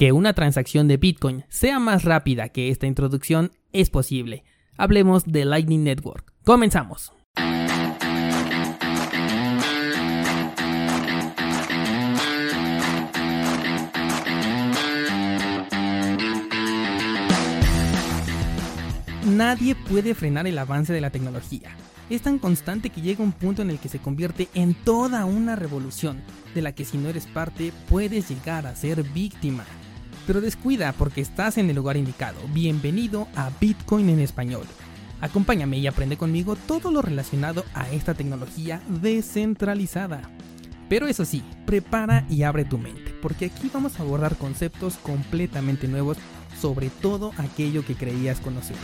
Que una transacción de Bitcoin sea más rápida que esta introducción es posible. Hablemos de Lightning Network. Comenzamos. Nadie puede frenar el avance de la tecnología. Es tan constante que llega un punto en el que se convierte en toda una revolución, de la que si no eres parte puedes llegar a ser víctima. Pero descuida porque estás en el lugar indicado. Bienvenido a Bitcoin en español. Acompáñame y aprende conmigo todo lo relacionado a esta tecnología descentralizada. Pero eso sí, prepara y abre tu mente, porque aquí vamos a abordar conceptos completamente nuevos sobre todo aquello que creías conocer.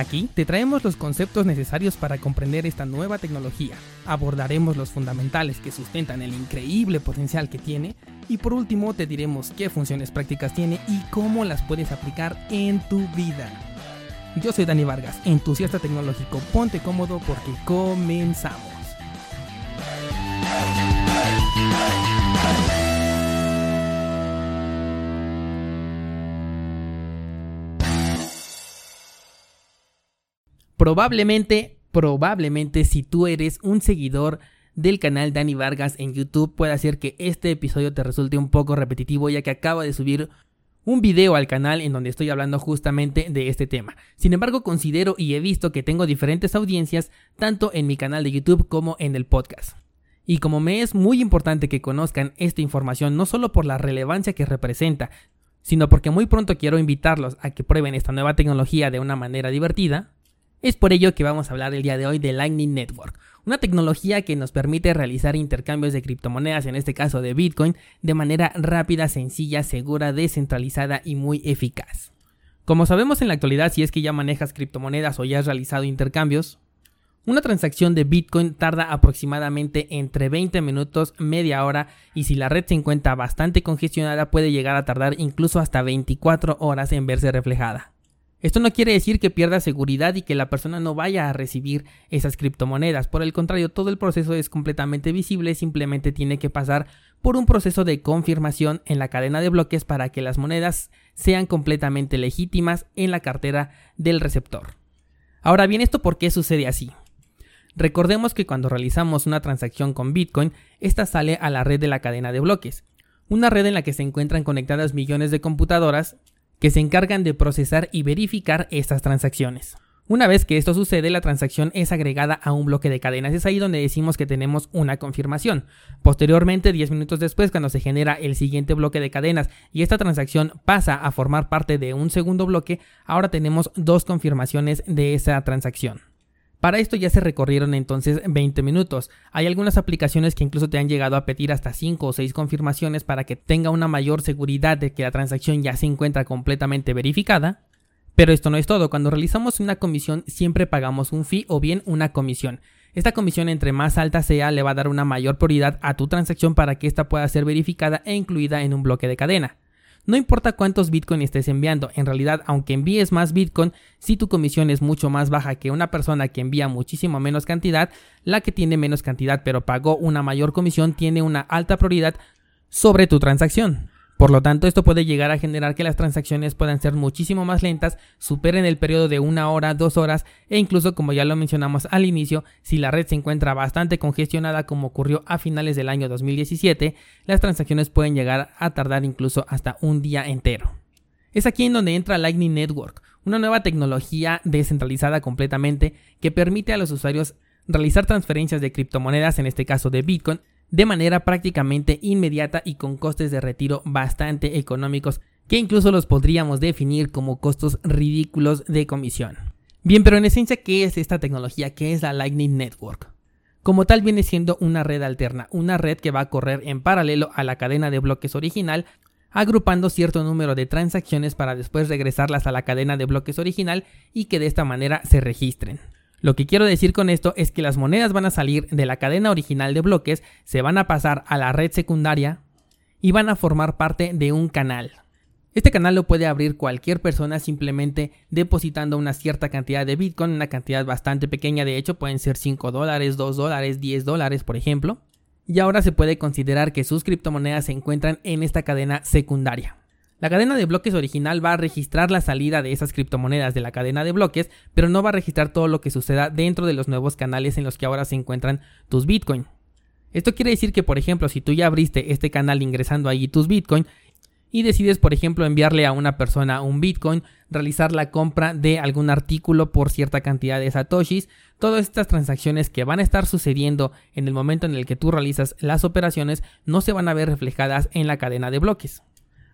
Aquí te traemos los conceptos necesarios para comprender esta nueva tecnología, abordaremos los fundamentales que sustentan el increíble potencial que tiene y por último te diremos qué funciones prácticas tiene y cómo las puedes aplicar en tu vida. Yo soy Dani Vargas, entusiasta tecnológico, ponte cómodo porque comenzamos. Probablemente, probablemente si tú eres un seguidor del canal Dani Vargas en YouTube puede hacer que este episodio te resulte un poco repetitivo ya que acabo de subir un video al canal en donde estoy hablando justamente de este tema. Sin embargo, considero y he visto que tengo diferentes audiencias tanto en mi canal de YouTube como en el podcast. Y como me es muy importante que conozcan esta información no solo por la relevancia que representa, sino porque muy pronto quiero invitarlos a que prueben esta nueva tecnología de una manera divertida, es por ello que vamos a hablar el día de hoy de Lightning Network, una tecnología que nos permite realizar intercambios de criptomonedas, en este caso de Bitcoin, de manera rápida, sencilla, segura, descentralizada y muy eficaz. Como sabemos en la actualidad, si es que ya manejas criptomonedas o ya has realizado intercambios, una transacción de Bitcoin tarda aproximadamente entre 20 minutos, media hora y si la red se encuentra bastante congestionada puede llegar a tardar incluso hasta 24 horas en verse reflejada. Esto no quiere decir que pierda seguridad y que la persona no vaya a recibir esas criptomonedas. Por el contrario, todo el proceso es completamente visible, simplemente tiene que pasar por un proceso de confirmación en la cadena de bloques para que las monedas sean completamente legítimas en la cartera del receptor. Ahora bien, ¿esto por qué sucede así? Recordemos que cuando realizamos una transacción con Bitcoin, esta sale a la red de la cadena de bloques, una red en la que se encuentran conectadas millones de computadoras que se encargan de procesar y verificar estas transacciones. Una vez que esto sucede, la transacción es agregada a un bloque de cadenas. Es ahí donde decimos que tenemos una confirmación. Posteriormente, 10 minutos después, cuando se genera el siguiente bloque de cadenas y esta transacción pasa a formar parte de un segundo bloque, ahora tenemos dos confirmaciones de esa transacción. Para esto ya se recorrieron entonces 20 minutos. Hay algunas aplicaciones que incluso te han llegado a pedir hasta 5 o 6 confirmaciones para que tenga una mayor seguridad de que la transacción ya se encuentra completamente verificada. Pero esto no es todo, cuando realizamos una comisión siempre pagamos un fee o bien una comisión. Esta comisión entre más alta sea le va a dar una mayor prioridad a tu transacción para que ésta pueda ser verificada e incluida en un bloque de cadena. No importa cuántos Bitcoin estés enviando, en realidad aunque envíes más Bitcoin, si tu comisión es mucho más baja que una persona que envía muchísimo menos cantidad, la que tiene menos cantidad pero pagó una mayor comisión tiene una alta prioridad sobre tu transacción. Por lo tanto, esto puede llegar a generar que las transacciones puedan ser muchísimo más lentas, superen el periodo de una hora, dos horas e incluso, como ya lo mencionamos al inicio, si la red se encuentra bastante congestionada como ocurrió a finales del año 2017, las transacciones pueden llegar a tardar incluso hasta un día entero. Es aquí en donde entra Lightning Network, una nueva tecnología descentralizada completamente que permite a los usuarios realizar transferencias de criptomonedas, en este caso de Bitcoin, de manera prácticamente inmediata y con costes de retiro bastante económicos que incluso los podríamos definir como costos ridículos de comisión. Bien, pero en esencia, ¿qué es esta tecnología? ¿Qué es la Lightning Network? Como tal viene siendo una red alterna, una red que va a correr en paralelo a la cadena de bloques original, agrupando cierto número de transacciones para después regresarlas a la cadena de bloques original y que de esta manera se registren. Lo que quiero decir con esto es que las monedas van a salir de la cadena original de bloques, se van a pasar a la red secundaria y van a formar parte de un canal. Este canal lo puede abrir cualquier persona simplemente depositando una cierta cantidad de Bitcoin, una cantidad bastante pequeña, de hecho pueden ser 5 dólares, 2 dólares, 10 dólares, por ejemplo. Y ahora se puede considerar que sus criptomonedas se encuentran en esta cadena secundaria. La cadena de bloques original va a registrar la salida de esas criptomonedas de la cadena de bloques, pero no va a registrar todo lo que suceda dentro de los nuevos canales en los que ahora se encuentran tus Bitcoin. Esto quiere decir que, por ejemplo, si tú ya abriste este canal ingresando allí tus Bitcoin y decides, por ejemplo, enviarle a una persona un Bitcoin, realizar la compra de algún artículo por cierta cantidad de satoshis, todas estas transacciones que van a estar sucediendo en el momento en el que tú realizas las operaciones no se van a ver reflejadas en la cadena de bloques.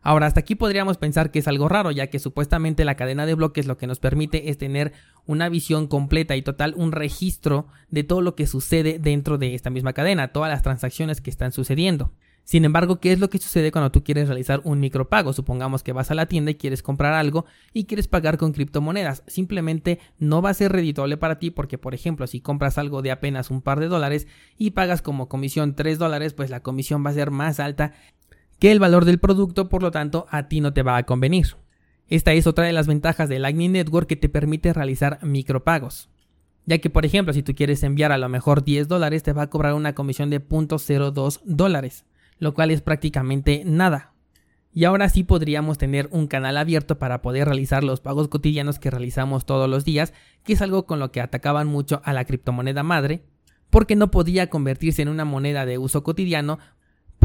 Ahora, hasta aquí podríamos pensar que es algo raro, ya que supuestamente la cadena de bloques lo que nos permite es tener una visión completa y total, un registro de todo lo que sucede dentro de esta misma cadena, todas las transacciones que están sucediendo. Sin embargo, ¿qué es lo que sucede cuando tú quieres realizar un micropago? Supongamos que vas a la tienda y quieres comprar algo y quieres pagar con criptomonedas. Simplemente no va a ser redituable para ti porque, por ejemplo, si compras algo de apenas un par de dólares y pagas como comisión 3 dólares, pues la comisión va a ser más alta que el valor del producto, por lo tanto, a ti no te va a convenir. Esta es otra de las ventajas de Lightning Network que te permite realizar micropagos. Ya que, por ejemplo, si tú quieres enviar a lo mejor 10 dólares, te va a cobrar una comisión de 0.02 dólares lo cual es prácticamente nada. Y ahora sí podríamos tener un canal abierto para poder realizar los pagos cotidianos que realizamos todos los días, que es algo con lo que atacaban mucho a la criptomoneda madre, porque no podía convertirse en una moneda de uso cotidiano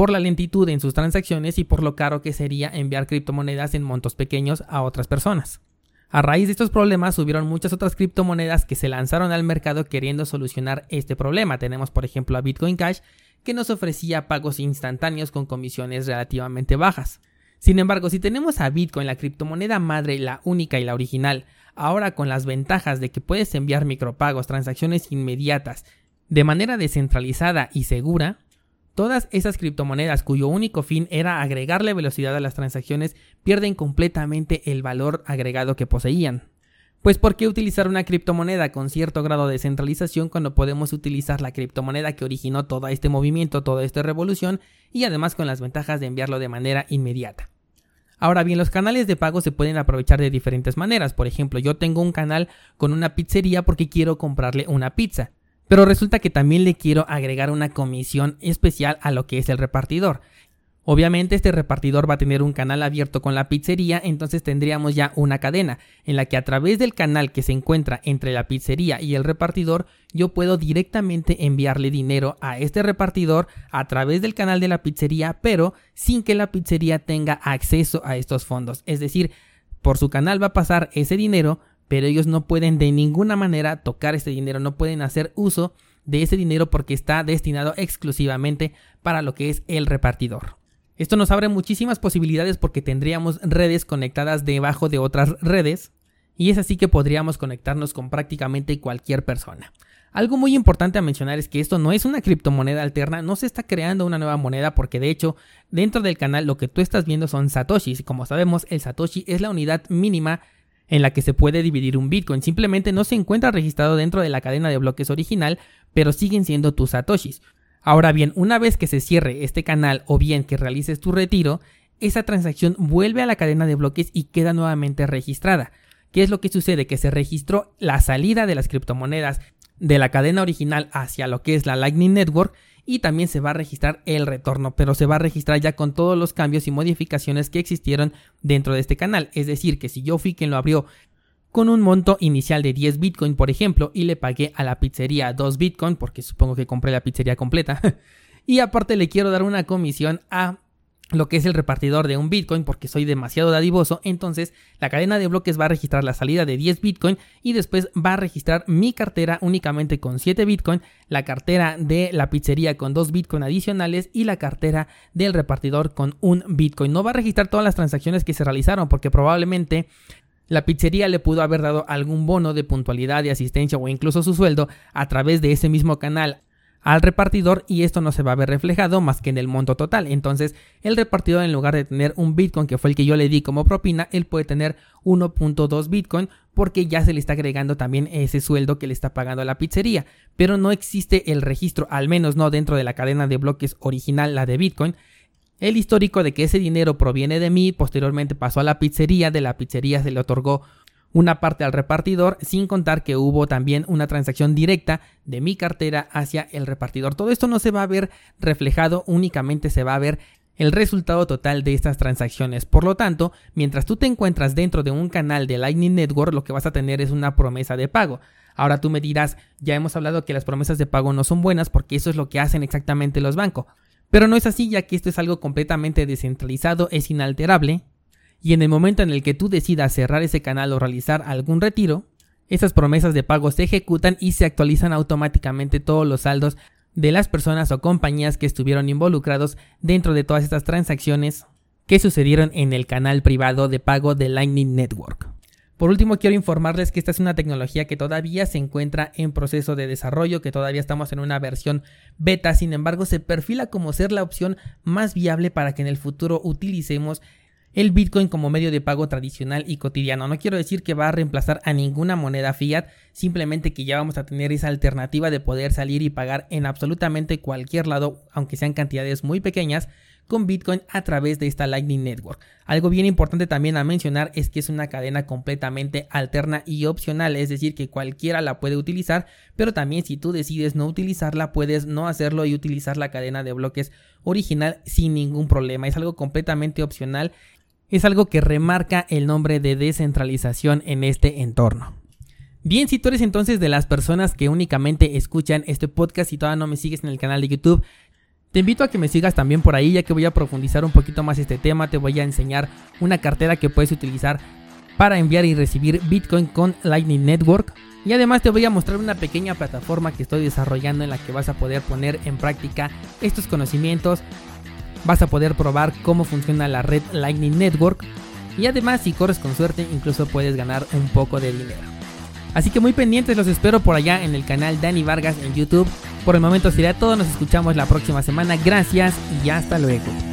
por la lentitud en sus transacciones y por lo caro que sería enviar criptomonedas en montos pequeños a otras personas. A raíz de estos problemas hubieron muchas otras criptomonedas que se lanzaron al mercado queriendo solucionar este problema. Tenemos por ejemplo a Bitcoin Cash que nos ofrecía pagos instantáneos con comisiones relativamente bajas. Sin embargo, si tenemos a Bitcoin, la criptomoneda madre, la única y la original, ahora con las ventajas de que puedes enviar micropagos, transacciones inmediatas, de manera descentralizada y segura, todas esas criptomonedas cuyo único fin era agregarle velocidad a las transacciones pierden completamente el valor agregado que poseían. Pues ¿por qué utilizar una criptomoneda con cierto grado de centralización cuando podemos utilizar la criptomoneda que originó todo este movimiento, toda esta revolución y además con las ventajas de enviarlo de manera inmediata? Ahora bien, los canales de pago se pueden aprovechar de diferentes maneras. Por ejemplo, yo tengo un canal con una pizzería porque quiero comprarle una pizza. Pero resulta que también le quiero agregar una comisión especial a lo que es el repartidor. Obviamente este repartidor va a tener un canal abierto con la pizzería, entonces tendríamos ya una cadena en la que a través del canal que se encuentra entre la pizzería y el repartidor, yo puedo directamente enviarle dinero a este repartidor a través del canal de la pizzería, pero sin que la pizzería tenga acceso a estos fondos. Es decir, por su canal va a pasar ese dinero, pero ellos no pueden de ninguna manera tocar ese dinero, no pueden hacer uso de ese dinero porque está destinado exclusivamente para lo que es el repartidor. Esto nos abre muchísimas posibilidades porque tendríamos redes conectadas debajo de otras redes y es así que podríamos conectarnos con prácticamente cualquier persona. Algo muy importante a mencionar es que esto no es una criptomoneda alterna, no se está creando una nueva moneda porque de hecho dentro del canal lo que tú estás viendo son satoshis y como sabemos el satoshi es la unidad mínima en la que se puede dividir un Bitcoin. Simplemente no se encuentra registrado dentro de la cadena de bloques original, pero siguen siendo tus satoshis. Ahora bien, una vez que se cierre este canal o bien que realices tu retiro, esa transacción vuelve a la cadena de bloques y queda nuevamente registrada. ¿Qué es lo que sucede? Que se registró la salida de las criptomonedas de la cadena original hacia lo que es la Lightning Network y también se va a registrar el retorno, pero se va a registrar ya con todos los cambios y modificaciones que existieron dentro de este canal. Es decir, que si yo fui quien lo abrió con un monto inicial de 10 Bitcoin, por ejemplo, y le pagué a la pizzería 2 Bitcoin, porque supongo que compré la pizzería completa, y aparte le quiero dar una comisión a lo que es el repartidor de un Bitcoin porque soy demasiado dadivoso, entonces la cadena de bloques va a registrar la salida de 10 Bitcoin y después va a registrar mi cartera únicamente con 7 Bitcoin, la cartera de la pizzería con 2 Bitcoin adicionales y la cartera del repartidor con un Bitcoin. No va a registrar todas las transacciones que se realizaron porque probablemente la pizzería le pudo haber dado algún bono de puntualidad, de asistencia o incluso su sueldo a través de ese mismo canal al repartidor y esto no se va a ver reflejado más que en el monto total. Entonces, el repartidor en lugar de tener un Bitcoin que fue el que yo le di como propina, él puede tener 1.2 Bitcoin porque ya se le está agregando también ese sueldo que le está pagando a la pizzería. Pero no existe el registro, al menos no dentro de la cadena de bloques original, la de Bitcoin, el histórico de que ese dinero proviene de mí, posteriormente pasó a la pizzería, de la pizzería se le otorgó una parte al repartidor, sin contar que hubo también una transacción directa de mi cartera hacia el repartidor. Todo esto no se va a ver reflejado, únicamente se va a ver el resultado total de estas transacciones. Por lo tanto, mientras tú te encuentras dentro de un canal de Lightning Network, lo que vas a tener es una promesa de pago. Ahora tú me dirás, ya hemos hablado que las promesas de pago no son buenas porque eso es lo que hacen exactamente los bancos. Pero no es así ya que esto es algo completamente descentralizado, es inalterable y en el momento en el que tú decidas cerrar ese canal o realizar algún retiro, esas promesas de pago se ejecutan y se actualizan automáticamente todos los saldos de las personas o compañías que estuvieron involucrados dentro de todas estas transacciones que sucedieron en el canal privado de pago de Lightning Network. Por último, quiero informarles que esta es una tecnología que todavía se encuentra en proceso de desarrollo, que todavía estamos en una versión beta, sin embargo se perfila como ser la opción más viable para que en el futuro utilicemos el Bitcoin como medio de pago tradicional y cotidiano. No quiero decir que va a reemplazar a ninguna moneda fiat, simplemente que ya vamos a tener esa alternativa de poder salir y pagar en absolutamente cualquier lado, aunque sean cantidades muy pequeñas, con Bitcoin a través de esta Lightning Network. Algo bien importante también a mencionar es que es una cadena completamente alterna y opcional, es decir, que cualquiera la puede utilizar, pero también si tú decides no utilizarla, puedes no hacerlo y utilizar la cadena de bloques original sin ningún problema. Es algo completamente opcional es algo que remarca el nombre de descentralización en este entorno. Bien, si tú eres entonces de las personas que únicamente escuchan este podcast y todavía no me sigues en el canal de YouTube, te invito a que me sigas también por ahí ya que voy a profundizar un poquito más este tema, te voy a enseñar una cartera que puedes utilizar para enviar y recibir Bitcoin con Lightning Network. Y además te voy a mostrar una pequeña plataforma que estoy desarrollando en la que vas a poder poner en práctica estos conocimientos vas a poder probar cómo funciona la red Lightning Network y además si corres con suerte incluso puedes ganar un poco de dinero. Así que muy pendientes, los espero por allá en el canal Dani Vargas en YouTube. Por el momento sería todo, nos escuchamos la próxima semana, gracias y hasta luego.